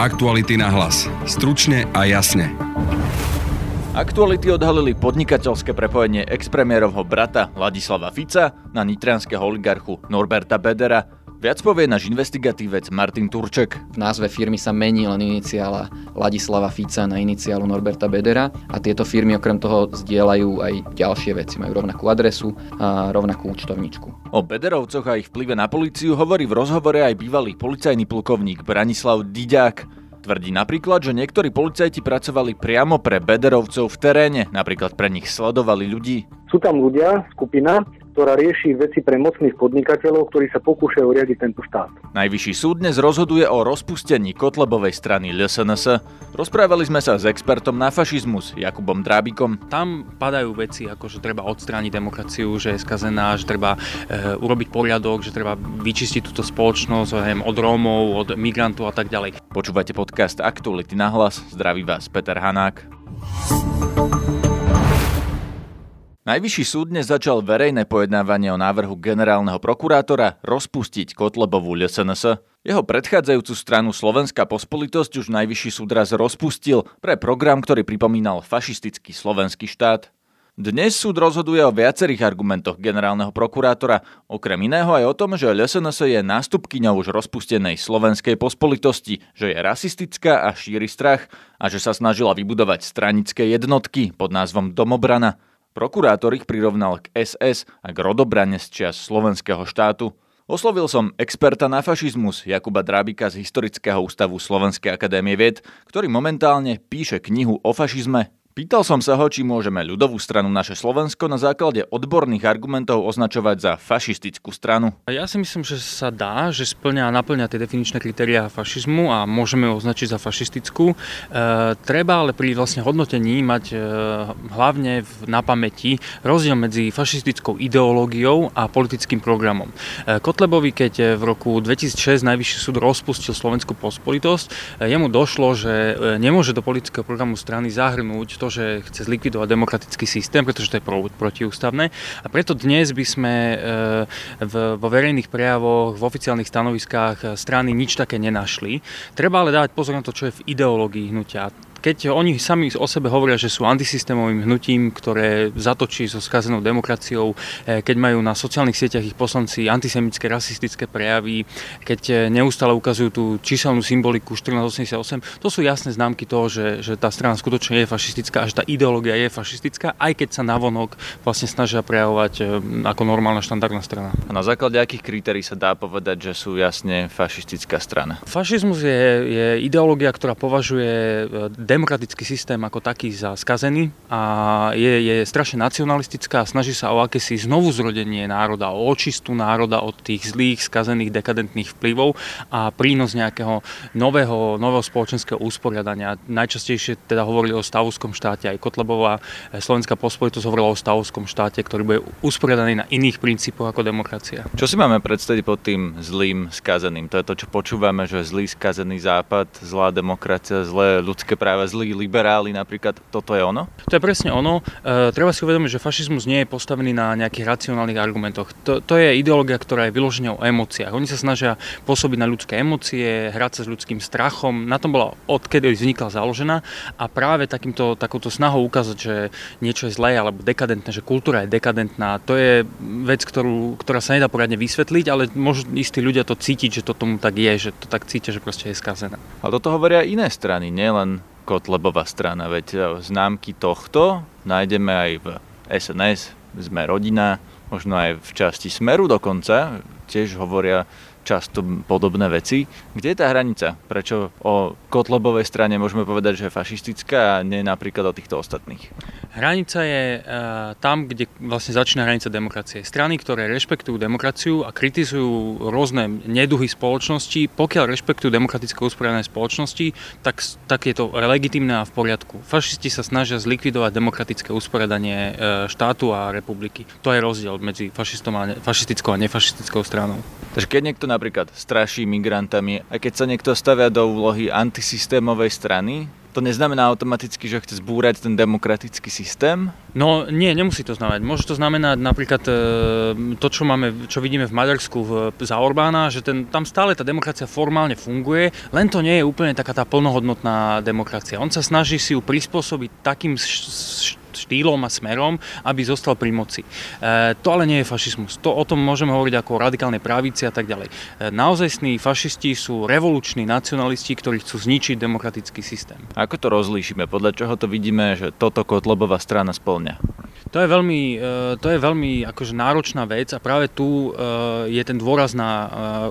Aktuality na hlas. Stručne a jasne. Aktuality odhalili podnikateľské prepojenie expremiérovho brata Ladislava Fica na nitrianského oligarchu Norberta Bedera Viac povie náš investigatívec Martin Turček. V názve firmy sa mení len iniciála Ladislava Fica na iniciálu Norberta Bedera a tieto firmy okrem toho zdieľajú aj ďalšie veci. Majú rovnakú adresu a rovnakú účtovničku. O Bederovcoch a ich vplyve na políciu hovorí v rozhovore aj bývalý policajný plukovník Branislav Diďák. Tvrdí napríklad, že niektorí policajti pracovali priamo pre Bederovcov v teréne, napríklad pre nich sledovali ľudí. Sú tam ľudia, skupina, ktorá rieši veci pre mocných podnikateľov, ktorí sa pokúšajú riadiť tento štát. Najvyšší súd dnes rozhoduje o rozpustení Kotlebovej strany LSNS. Rozprávali sme sa s expertom na fašizmus Jakubom Drábikom. Tam padajú veci ako, že treba odstrániť demokraciu, že je skazená, že treba e, urobiť poriadok, že treba vyčistiť túto spoločnosť neviem, od Rómov, od migrantov a tak ďalej. Počúvate podcast Aktuality na hlas. Zdraví vás Peter Hanák. Najvyšší súd dnes začal verejné pojednávanie o návrhu generálneho prokurátora rozpustiť Kotlebovú LSNS. Jeho predchádzajúcu stranu Slovenská pospolitosť už najvyšší súd raz rozpustil pre program, ktorý pripomínal fašistický slovenský štát. Dnes súd rozhoduje o viacerých argumentoch generálneho prokurátora, okrem iného aj o tom, že LSNS je nástupkyňou už rozpustenej slovenskej pospolitosti, že je rasistická a šíri strach a že sa snažila vybudovať stranické jednotky pod názvom Domobrana – Prokurátor ich prirovnal k SS a k rodobrane z čias slovenského štátu. Oslovil som experta na fašizmus Jakuba Drábika z Historického ústavu Slovenskej akadémie vied, ktorý momentálne píše knihu o fašizme Pýtal som sa ho, či môžeme ľudovú stranu naše Slovensko na základe odborných argumentov označovať za fašistickú stranu. Ja si myslím, že sa dá, že splňa a naplňa tie definičné kritériá fašizmu a môžeme ju označiť za fašistickú. E, treba ale pri vlastne hodnotení mať e, hlavne v, na pamäti rozdiel medzi fašistickou ideológiou a politickým programom. E, Kotlebovi, keď v roku 2006 Najvyšší súd rozpustil Slovenskú pospolitosť, e, jemu došlo, že e, nemôže do politického programu strany zahrnúť to, že chce zlikvidovať demokratický systém, pretože to je protiústavné. A preto dnes by sme e, vo verejných prejavoch, v oficiálnych stanoviskách e, strany nič také nenašli. Treba ale dávať pozor na to, čo je v ideológii hnutia keď oni sami o sebe hovoria, že sú antisystémovým hnutím, ktoré zatočí so skazenou demokraciou, e, keď majú na sociálnych sieťach ich poslanci antisemické, rasistické prejavy, keď e, neustále ukazujú tú číselnú symboliku 1488, to sú jasné známky toho, že, že tá strana skutočne je fašistická a že tá ideológia je fašistická, aj keď sa navonok vlastne snažia prejavovať e, ako normálna štandardná strana. A na základe akých kritérií sa dá povedať, že sú jasne fašistická strana? Fašizmus je, je ideológia, ktorá považuje demokratický systém ako taký skazený a je, je strašne nacionalistická a snaží sa o akési znovu zrodenie národa, o očistu národa od tých zlých, skazených, dekadentných vplyvov a prínos nejakého nového, nového spoločenského usporiadania. Najčastejšie teda hovorili o stavovskom štáte, aj Kotlebová eh, slovenská pospolitosť hovorila o stavovskom štáte, ktorý bude usporiadaný na iných princípoch ako demokracia. Čo si máme predstaviť pod tým zlým, skazeným? To je to, čo počúvame, že zlý, skazený západ, zlá demokracia, zlé ľudské práva práve zlí liberáli napríklad, toto je ono? To je presne ono. E, treba si uvedomiť, že fašizmus nie je postavený na nejakých racionálnych argumentoch. To, to je ideológia, ktorá je vyložená o emóciách. Oni sa snažia pôsobiť na ľudské emócie, hrať sa s ľudským strachom. Na tom bola odkedy vznikla založená a práve takýmto, takouto snahou ukázať, že niečo je zlé alebo dekadentné, že kultúra je dekadentná, to je vec, ktorú, ktorá sa nedá poriadne vysvetliť, ale môžu istí ľudia to cítiť, že to tomu tak je, že to tak cítia, že proste je skazené. Ale toto hovoria iné strany, nielen Kotlebová strana, veď e, známky tohto nájdeme aj v SNS, sme rodina, možno aj v časti Smeru dokonca, tiež hovoria často podobné veci. Kde je tá hranica? Prečo o Kotlebovej strane môžeme povedať, že je fašistická a nie napríklad o týchto ostatných? Hranica je uh, tam, kde vlastne začína hranica demokracie. Strany, ktoré rešpektujú demokraciu a kritizujú rôzne neduhy spoločnosti, pokiaľ rešpektujú demokratické usporiadané spoločnosti, tak, tak je to legitimné a v poriadku. Fašisti sa snažia zlikvidovať demokratické usporiadanie uh, štátu a republiky. To je rozdiel medzi fašistom a ne, fašistickou a nefašistickou stranou. Takže keď niekto napríklad straší migrantami, a keď sa niekto stavia do úlohy antisystémovej strany, To neznamená automaticky, že chce zbúrať ten demokratický systém? No nie, nemusí to znamenať. Môže to znamenať napríklad e, to, čo, máme, čo vidíme v Maďarsku za Orbána, že ten, tam stále tá demokracia formálne funguje, len to nie je úplne taká tá plnohodnotná demokracia. On sa snaží si ju prispôsobiť takým štýlom a smerom, aby zostal pri moci. E, to ale nie je fašizmus. To o tom môžeme hovoriť ako o radikálnej pravici a tak ďalej. E, naozajstní fašisti sú revoluční nacionalisti, ktorí chcú zničiť demokratický systém. Ako to rozlíšime? Podľa čoho to vidíme, že toto Kotlobová strana splňa? To je veľmi, e, to je veľmi akože náročná vec a práve tu e, je ten dôraz na e,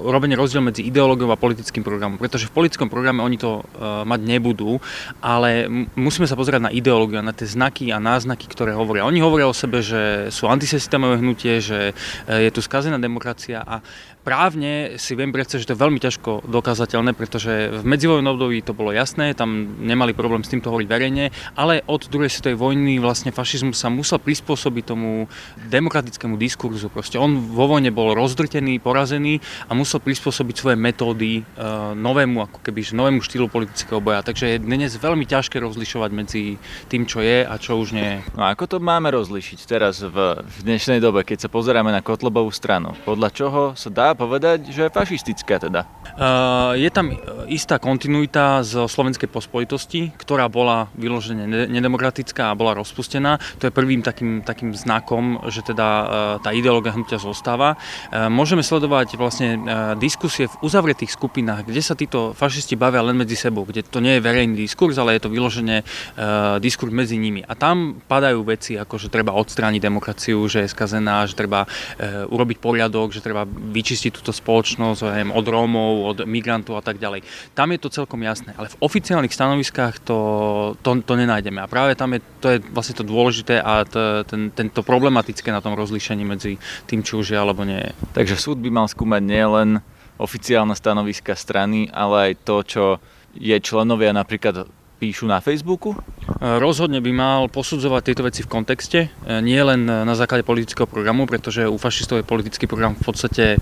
robenie rozdiel medzi ideológiou a politickým programom. Pretože v politickom programe oni to mať nebudú, ale musíme sa pozerať na ideológiu, na tie znaky a náznaky, ktoré hovoria. Oni hovoria o sebe, že sú antisystémové hnutie, že je tu skazená demokracia a Právne si viem predstaviť, že to je veľmi ťažko dokázateľné, pretože v medzivojnom období to bolo jasné, tam nemali problém s týmto hovoriť verejne, ale od druhej svetovej vojny vlastne fašizmus sa musel prispôsobiť tomu demokratickému diskurzu. Proste on vo vojne bol rozdrtený, porazený a musel prispôsobiť svoje metódy uh, novému, ako keby, novému štýlu politického boja. Takže je dnes veľmi ťažké rozlišovať medzi tým, čo je a čo už nie je. No a ako to máme rozlišiť teraz v, v dnešnej dobe, keď sa pozeráme na Kotlobovú stranu? Podľa čoho sa dá povedať, že je fašistická teda. Uh, je tam istá kontinuita z slovenskej pospolitosti, ktorá bola vyložene nedemokratická a bola rozpustená. To je prvým takým, takým znakom, že teda uh, tá ideológia hnutia zostáva. Uh, môžeme sledovať vlastne diskusie v uzavretých skupinách, kde sa títo fašisti bavia len medzi sebou, kde to nie je verejný diskurs, ale je to vyložené uh, diskurs medzi nimi. A tam padajú veci, ako že treba odstrániť demokraciu, že je skazená, že treba uh, urobiť poriadok, že treba vyčistiť túto spoločnosť neviem, od Rómov, od migrantov a tak ďalej. Tam je to celkom jasné, ale v oficiálnych stanoviskách to, to, to nenájdeme. A práve tam je, to je vlastne to dôležité a to, ten, tento problematické na tom rozlíšení medzi tým, či už je alebo nie. Takže súd by mal skúmať nielen oficiálne stanoviska strany, ale aj to, čo je členovia napríklad píšu na Facebooku? Rozhodne by mal posudzovať tieto veci v kontexte, e, nie len na základe politického programu, pretože u fašistov je politický program v podstate e,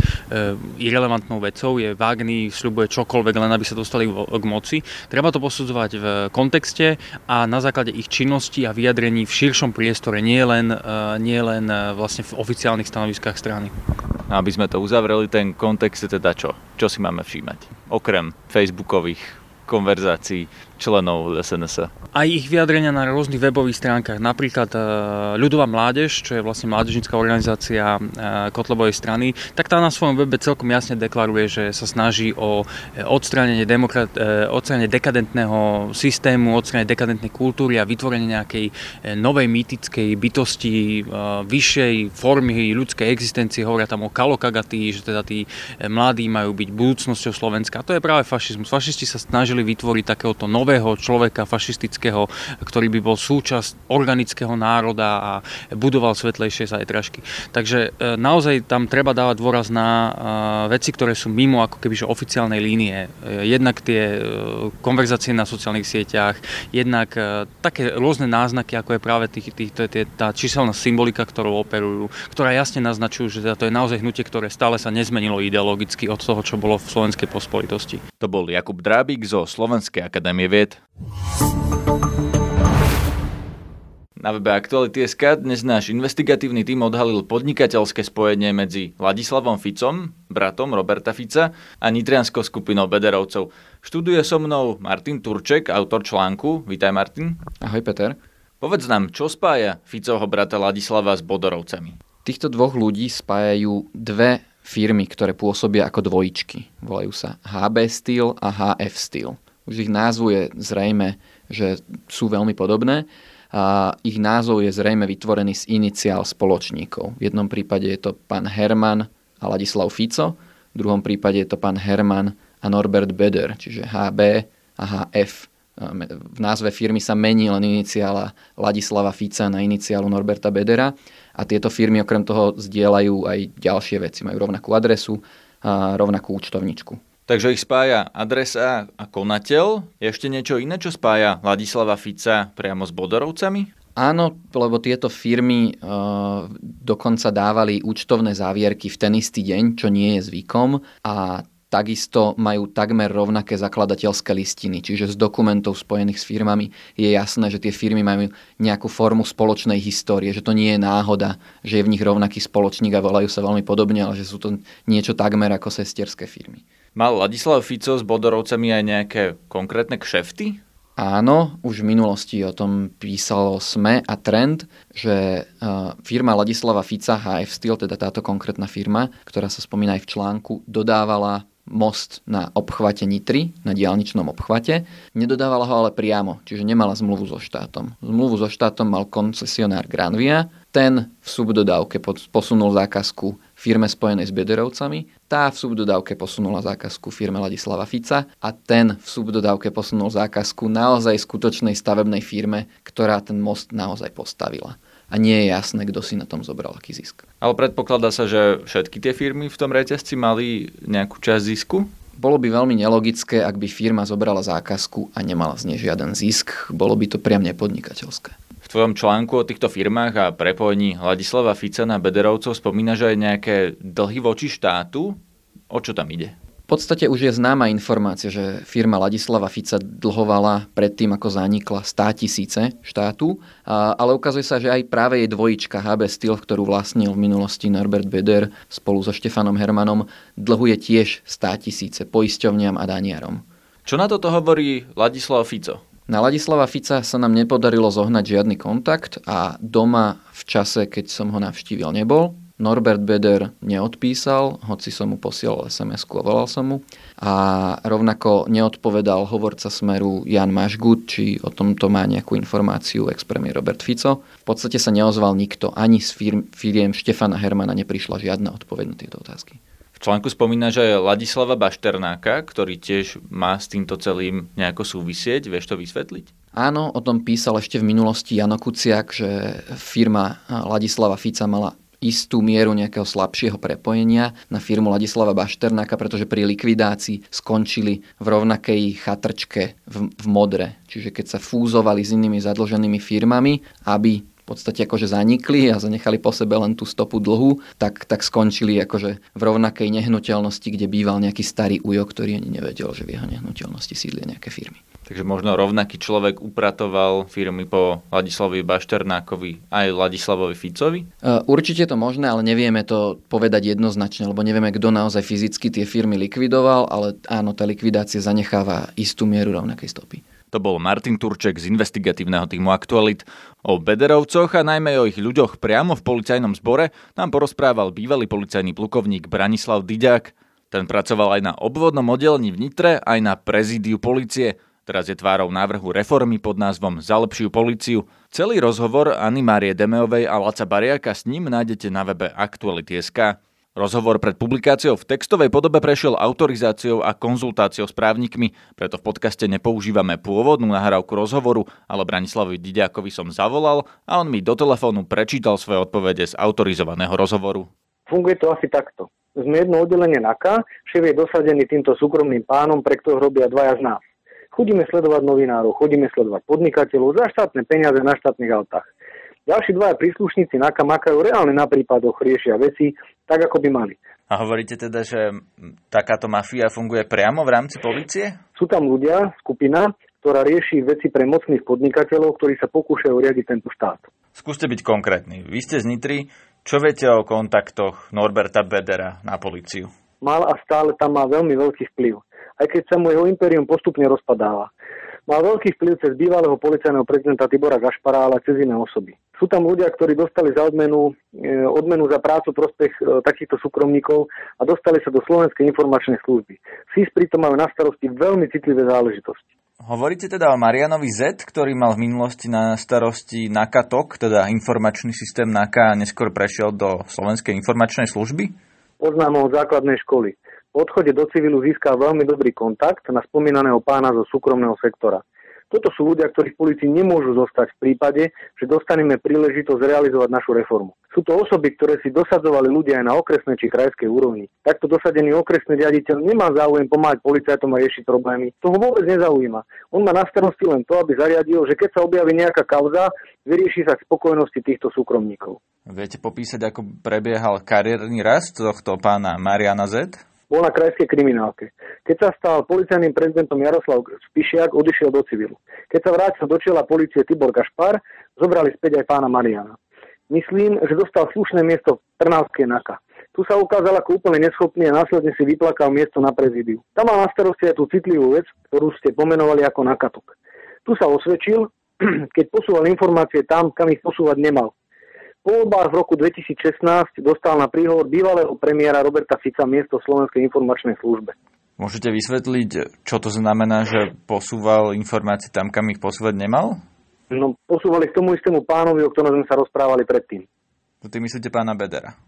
irrelevantnou vecou, je vágný, sľubuje čokoľvek, len aby sa dostali k moci. Treba to posudzovať v kontexte a na základe ich činnosti a vyjadrení v širšom priestore, nie len, e, nie len vlastne v oficiálnych stanoviskách strany. Aby sme to uzavreli, ten kontext je teda čo? Čo si máme všímať? Okrem facebookových konverzácií členov SNS. Aj ich vyjadrenia na rôznych webových stránkach, napríklad e, Ľudová mládež, čo je vlastne mládežnická organizácia e, Kotlebovej strany, tak tá na svojom webe celkom jasne deklaruje, že sa snaží o e, odstránenie, demokrat, odstránenie dekadentného systému, odstránenie dekadentnej kultúry a vytvorenie nejakej novej mýtickej bytosti, vyššej formy ľudskej existencie. Hovoria tam o kalokagaty, že teda tí mladí majú byť budúcnosťou Slovenska. A to je práve fašizmus. Fašisti sa snažili vytvoriť takéhoto nového nového človeka fašistického, ktorý by bol súčasť organického národa a budoval svetlejšie zajtražky. Takže e, naozaj tam treba dávať dôraz na e, veci, ktoré sú mimo ako kebyže oficiálnej línie. E, jednak tie konverzácie na sociálnych sieťach, jednak také rôzne náznaky, ako je práve tých, tých, tých, tá číselná symbolika, ktorou operujú, ktorá jasne naznačujú, že to je naozaj hnutie, ktoré stále sa nezmenilo ideologicky od toho, čo bolo v slovenskej pospolitosti. To bol Jakub Drábik zo Slovenskej akadémie vied. Na webe Aktuality.sk dnes náš investigatívny tým odhalil podnikateľské spojenie medzi Ladislavom Ficom, bratom Roberta Fica a nitrianskou skupinou Bederovcov. Študuje so mnou Martin Turček, autor článku. Vítaj Martin. Ahoj Peter. Povedz nám, čo spája Ficovho brata Ladislava s Bodorovcami? Týchto dvoch ľudí spájajú dve firmy, ktoré pôsobia ako dvojičky. Volajú sa HB Steel a HF Steel. Už ich názvu je zrejme, že sú veľmi podobné. A ich názov je zrejme vytvorený z iniciál spoločníkov. V jednom prípade je to pán Herman a Ladislav Fico, v druhom prípade je to pán Herman a Norbert Beder, čiže HB a HF. V názve firmy sa mení len iniciála Ladislava Fica na iniciálu Norberta Bedera a tieto firmy okrem toho zdieľajú aj ďalšie veci. Majú rovnakú adresu a rovnakú účtovničku. Takže ich spája adresa a konateľ. Je ešte niečo iné, čo spája Ladislava Fica priamo s Bodorovcami? Áno, lebo tieto firmy uh, dokonca dávali účtovné závierky v ten istý deň, čo nie je zvykom a takisto majú takmer rovnaké zakladateľské listiny, čiže z dokumentov spojených s firmami je jasné, že tie firmy majú nejakú formu spoločnej histórie, že to nie je náhoda, že je v nich rovnaký spoločník a volajú sa veľmi podobne, ale že sú to niečo takmer ako sesterské firmy. Mal Ladislav Fico s Bodorovcami aj nejaké konkrétne kšefty? Áno, už v minulosti o tom písalo SME a Trend, že firma Ladislava Fica, HF Steel, teda táto konkrétna firma, ktorá sa spomína aj v článku, dodávala most na obchvate Nitry, na diálničnom obchvate. Nedodávala ho ale priamo, čiže nemala zmluvu so štátom. Zmluvu so štátom mal koncesionár Granvia, ten v subdodávke posunul zákazku firme spojenej s Bederovcami, tá v subdodávke posunula zákazku firme Ladislava Fica a ten v subdodávke posunul zákazku naozaj skutočnej stavebnej firme, ktorá ten most naozaj postavila a nie je jasné, kto si na tom zobral aký zisk. Ale predpokladá sa, že všetky tie firmy v tom reťazci mali nejakú časť zisku? Bolo by veľmi nelogické, ak by firma zobrala zákazku a nemala z nej žiaden zisk. Bolo by to priam nepodnikateľské. V tvojom článku o týchto firmách a prepojení Hladislava Fica na Bederovcov spomínaš aj nejaké dlhy voči štátu? O čo tam ide? V podstate už je známa informácia, že firma Ladislava Fica dlhovala predtým, ako zanikla 100 tisíce štátu, ale ukazuje sa, že aj práve jej dvojička HB Steel, ktorú vlastnil v minulosti Norbert Beder spolu so Štefanom Hermanom, dlhuje tiež 100 tisíce poisťovniam a daniarom. Čo na toto hovorí Ladislav Fico? Na Ladislava Fica sa nám nepodarilo zohnať žiadny kontakt a doma v čase, keď som ho navštívil, nebol. Norbert Beder neodpísal, hoci som mu posielal sms a volal som mu. A rovnako neodpovedal hovorca Smeru Jan Mašgut, či o tomto má nejakú informáciu ex-premier Robert Fico. V podstate sa neozval nikto, ani z firiem Štefana Hermana neprišla žiadna odpoveď na tieto otázky. V článku spomína, že Ladislava Bašternáka, ktorý tiež má s týmto celým nejako súvisieť, vieš to vysvetliť? Áno, o tom písal ešte v minulosti Jano Kuciak, že firma Ladislava Fica mala istú mieru nejakého slabšieho prepojenia na firmu Ladislava Bašternáka, pretože pri likvidácii skončili v rovnakej chatrčke v, v modre. Čiže keď sa fúzovali s inými zadlženými firmami, aby podstate akože zanikli a zanechali po sebe len tú stopu dlhu, tak, tak skončili akože v rovnakej nehnuteľnosti, kde býval nejaký starý ujo, ktorý ani nevedel, že v jeho nehnuteľnosti sídlia nejaké firmy. Takže možno rovnaký človek upratoval firmy po Ladislavovi Bašternákovi aj Ladislavovi Ficovi? E, určite to možné, ale nevieme to povedať jednoznačne, lebo nevieme, kto naozaj fyzicky tie firmy likvidoval, ale áno, tá likvidácia zanecháva istú mieru rovnakej stopy. To bol Martin Turček z investigatívneho týmu Aktualit. O Bederovcoch a najmä o ich ľuďoch priamo v policajnom zbore nám porozprával bývalý policajný plukovník Branislav Diďák. Ten pracoval aj na obvodnom oddelení v Nitre, aj na prezídiu policie – Teraz je tvárou návrhu reformy pod názvom Za lepšiu policiu. Celý rozhovor Anny Márie Demeovej a Laca Bariaka s ním nájdete na webe Aktuality.sk. Rozhovor pred publikáciou v textovej podobe prešiel autorizáciou a konzultáciou s právnikmi, preto v podcaste nepoužívame pôvodnú nahrávku rozhovoru, ale Branislavovi Didiakovi som zavolal a on mi do telefónu prečítal svoje odpovede z autorizovaného rozhovoru. Funguje to asi takto. Sme jedno oddelenie NAKA, šéf je dosadený týmto súkromným pánom, pre ktorého robia dvaja z nás. Chodíme sledovať novinárov, chodíme sledovať podnikateľov za štátne peniaze na štátnych autách. Ďalší dvaja príslušníci NAKA makajú reálne na prípadoch, riešia veci tak, ako by mali. A hovoríte teda, že takáto mafia funguje priamo v rámci policie? Sú tam ľudia, skupina, ktorá rieši veci pre mocných podnikateľov, ktorí sa pokúšajú riadiť tento štát. Skúste byť konkrétni. Vy ste z Nitry. Čo viete o kontaktoch Norberta Bedera na policiu? Mal a stále tam má veľmi veľký vplyv aj keď sa mu jeho impérium postupne rozpadáva. Mal veľký vplyv cez bývalého policajného prezidenta Tibora Gašpara, ale cez iné osoby. Sú tam ľudia, ktorí dostali za odmenu, e, odmenu za prácu prospech e, takýchto súkromníkov a dostali sa do Slovenskej informačnej služby. SIS pritom majú na starosti veľmi citlivé záležitosti. Hovoríte teda o Marianovi Z, ktorý mal v minulosti na starosti NAKATOK, teda informačný systém NAKA a neskôr prešiel do Slovenskej informačnej služby? Poznám ho od základnej školy odchode do civilu získal veľmi dobrý kontakt na spomínaného pána zo súkromného sektora. Toto sú ľudia, ktorí v policii nemôžu zostať v prípade, že dostaneme príležitosť realizovať našu reformu. Sú to osoby, ktoré si dosadzovali ľudia aj na okresnej či krajskej úrovni. Takto dosadený okresný riaditeľ nemá záujem pomáhať policajtom a riešiť problémy. To ho vôbec nezaujíma. On má na starosti len to, aby zariadil, že keď sa objaví nejaká kauza, vyrieši sa k spokojnosti týchto súkromníkov. Viete popísať, ako prebiehal kariérny rast tohto pána Mariana Z? Bol na krajskej kriminálke. Keď sa stal policajným prezidentom Jaroslav Spišiak, odišiel do civilu. Keď sa vrátil do čela policie Tibor Gašpar, zobrali späť aj pána Mariana. Myslím, že dostal slušné miesto v Trnavskej NAKA. Tu sa ukázal ako úplne neschopný a následne si vyplakal miesto na prezidiu. Tam mal na starosti aj tú citlivú vec, ktorú ste pomenovali ako nakatok. Tu sa osvedčil, keď posúval informácie tam, kam ich posúvať nemal. Voľbách v roku 2016 dostal na príhovor bývalého premiéra Roberta Fica miesto Slovenskej informačnej službe. Môžete vysvetliť, čo to znamená, že posúval informácie tam, kam ich posúvať nemal? No, posúvali k tomu istému pánovi, o ktorom sme sa rozprávali predtým. To ty myslíte pána Bedera?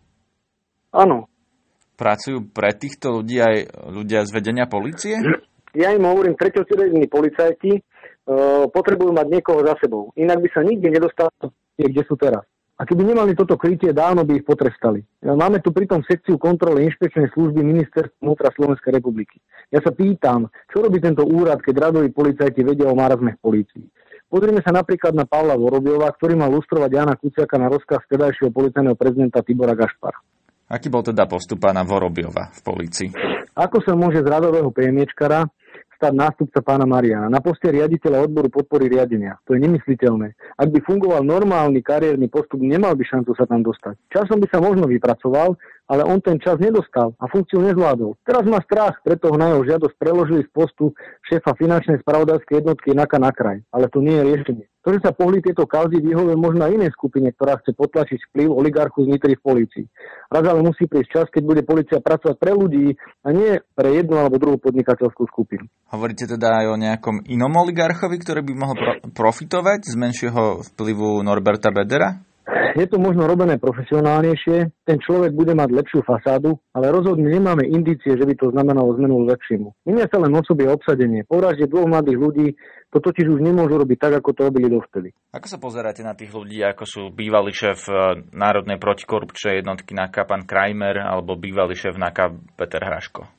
Áno. Pracujú pre týchto ľudí aj ľudia z vedenia policie? Ja im hovorím, treťotriední policajti uh, potrebujú mať niekoho za sebou. Inak by sa nikde nedostali, kde sú teraz. A keby nemali toto krytie, dávno by ich potrestali. Máme tu pritom sekciu kontroly inšpekčnej služby ministerstva vnútra Slovenskej republiky. Ja sa pýtam, čo robí tento úrad, keď radoví policajti vedia o márazmech polícii. Pozrieme sa napríklad na Pavla Vorobiova, ktorý mal lustrovať Jana Kuciaka na rozkaz vtedajšieho policajného prezidenta Tibora Gašpara. Aký bol teda postup pána Vorobiova v polícii? Ako sa môže z radového priemiečkara stať nástupca pána Mariana na poste riaditeľa odboru podpory riadenia. To je nemysliteľné. Ak by fungoval normálny kariérny postup, nemal by šancu sa tam dostať. Časom by sa možno vypracoval, ale on ten čas nedostal a funkciu nezvládol. Teraz má strach, preto ho na jeho žiadosť preložili z postu šéfa finančnej spravodajskej jednotky NAKA na kraj. Ale to nie je riešenie. To, že sa pohli tieto kauzy, vyhovuje možno inej skupine, ktorá chce potlačiť vplyv oligarchu z Nitry v polícii. Raz ale musí prísť čas, keď bude policia pracovať pre ľudí a nie pre jednu alebo druhú podnikateľskú skupinu. Hovoríte teda aj o nejakom inom oligarchovi, ktorý by mohol pro- profitovať z menšieho vplyvu Norberta Bedera? Je to možno robené profesionálnejšie, ten človek bude mať lepšiu fasádu, ale rozhodne nemáme indície, že by to znamenalo zmenu lepšiemu. Menia sa len osobie obsadenie. Po vražde dvoch mladých ľudí to totiž už nemôžu robiť tak, ako to robili dovtedy. Ako sa pozeráte na tých ľudí, ako sú bývalý šéf eh, Národnej protikorupčnej jednotky NAKA pán Krajmer alebo bývalý šéf NAKA Peter Hraško?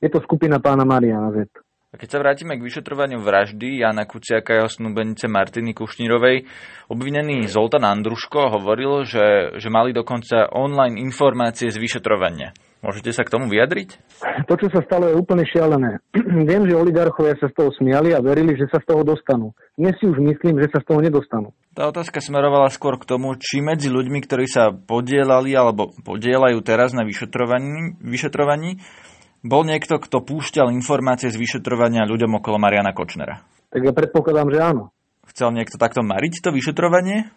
Je to skupina pána Mariana Z. A keď sa vrátime k vyšetrovaniu vraždy Jana Kuciaka a jeho snúbenice Martiny Kušnírovej, obvinený Zoltán Andruško hovoril, že, že mali dokonca online informácie z vyšetrovania. Môžete sa k tomu vyjadriť? To, čo sa stalo, je úplne šialené. Viem, že oligarchovia sa z toho smiali a verili, že sa z toho dostanú. Dnes si už myslím, že sa z toho nedostanú. Tá otázka smerovala skôr k tomu, či medzi ľuďmi, ktorí sa podielali alebo podielajú teraz na vyšetrovaní, vyšetrovaní bol niekto, kto púšťal informácie z vyšetrovania ľuďom okolo Mariana Kočnera? Tak ja predpokladám, že áno. Chcel niekto takto mariť to vyšetrovanie?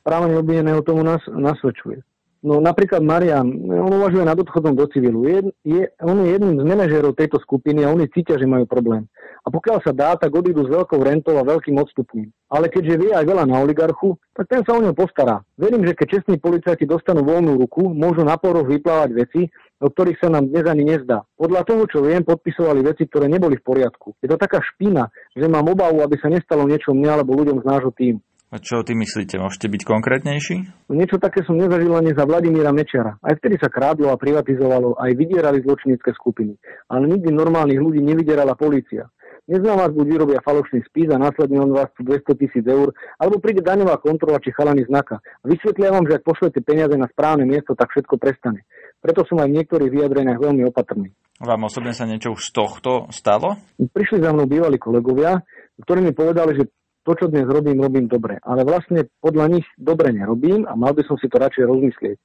Správanie obvineného tomu nás, nasvedčuje. No napríklad Marian, on uvažuje nad odchodom do civilu. Je, je, on je jedným z manažérov tejto skupiny a oni cítia, že majú problém. A pokiaľ sa dá, tak odídu s veľkou rentou a veľkým odstupným. Ale keďže vie aj veľa na oligarchu, tak ten sa o ňo postará. Verím, že keď čestní policajti dostanú voľnú ruku, môžu na poroch vyplávať veci, o ktorých sa nám dnes ani nezdá. Podľa toho, čo viem, podpisovali veci, ktoré neboli v poriadku. Je to taká špina, že mám obavu, aby sa nestalo niečo mne alebo ľuďom z nášho týmu. A čo ty myslíte? Môžete byť konkrétnejší? Niečo také som nezažil ani za Vladimíra Mečera. Aj vtedy sa krádlo a privatizovalo, aj vydierali zločinecké skupiny. Ale nikdy normálnych ľudí nevydierala polícia. Neznám vás buď vyrobia falošný spis a následne on vás 200 tisíc eur, alebo príde daňová kontrola či chalany znaka. A vysvetlia vám, že ak pošlete peniaze na správne miesto, tak všetko prestane. Preto som aj v niektorých vyjadreniach veľmi opatrný. Vám osobne sa niečo už z tohto stalo? Prišli za mnou bývalí kolegovia, ktorí mi povedali, že to, čo dnes robím, robím dobre. Ale vlastne podľa nich dobre nerobím a mal by som si to radšej rozmyslieť.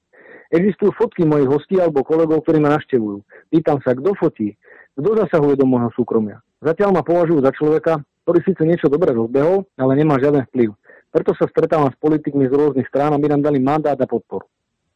Existujú fotky mojich hostí alebo kolegov, ktorí ma naštevujú. Pýtam sa, kto fotí, kto zasahuje do môjho súkromia. Zatiaľ ma považujú za človeka, ktorý síce niečo dobre rozbehol, ale nemá žiaden vplyv. Preto sa stretávam s politikmi z rôznych strán, aby nám dali mandát a podporu.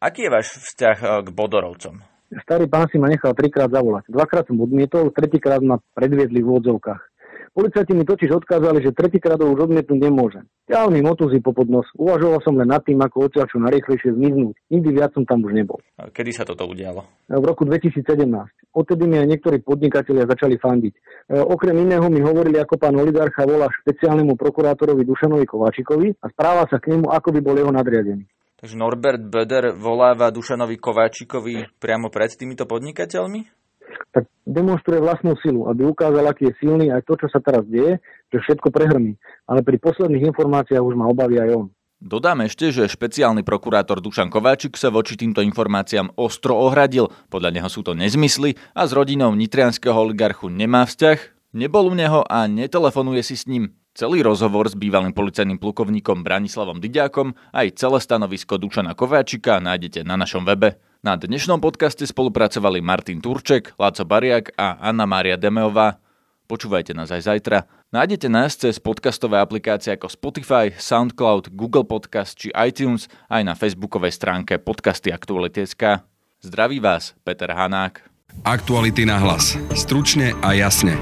Aký je váš vzťah eh, k Bodorovcom? Starý pán si ma nechal trikrát zavolať. Dvakrát som odmietol, tretíkrát ma predviedli v odzovkách. Policajti mi totiž odkázali, že tretíkrát ho už odmietnúť nemôžem. Ťahal mi motúzy po podnos. Uvažoval som len nad tým, ako odtiaľ čo najrychlejšie zmiznúť. Nikdy viac som tam už nebol. A kedy sa toto udialo? V roku 2017. Odtedy mi aj niektorí podnikatelia začali fandiť. E, okrem iného mi hovorili, ako pán oligarcha volá špeciálnemu prokurátorovi Dušanovi Kováčikovi a správa sa k nemu, ako by bol jeho nadriadený. Takže Norbert Böder voláva Dušanovi Kováčikovi priamo pred týmito podnikateľmi? Tak demonstruje vlastnú silu, aby ukázal, aký je silný aj to, čo sa teraz deje, že všetko prehrmí. Ale pri posledných informáciách už má obavy aj on. Dodám ešte, že špeciálny prokurátor Dušan Kováčik sa voči týmto informáciám ostro ohradil. Podľa neho sú to nezmysly a s rodinou nitrianského oligarchu nemá vzťah, nebol u neho a netelefonuje si s ním. Celý rozhovor s bývalým policajným plukovníkom Branislavom Didiakom aj celé stanovisko Dušana Kováčika nájdete na našom webe. Na dnešnom podcaste spolupracovali Martin Turček, Laco Bariak a Anna Mária Demeová. Počúvajte nás aj zajtra. Nájdete nás cez podcastové aplikácie ako Spotify, Soundcloud, Google Podcast či iTunes aj na facebookovej stránke podcasty Aktuality.sk. Zdraví vás, Peter Hanák. Aktuality na hlas. Stručne a jasne.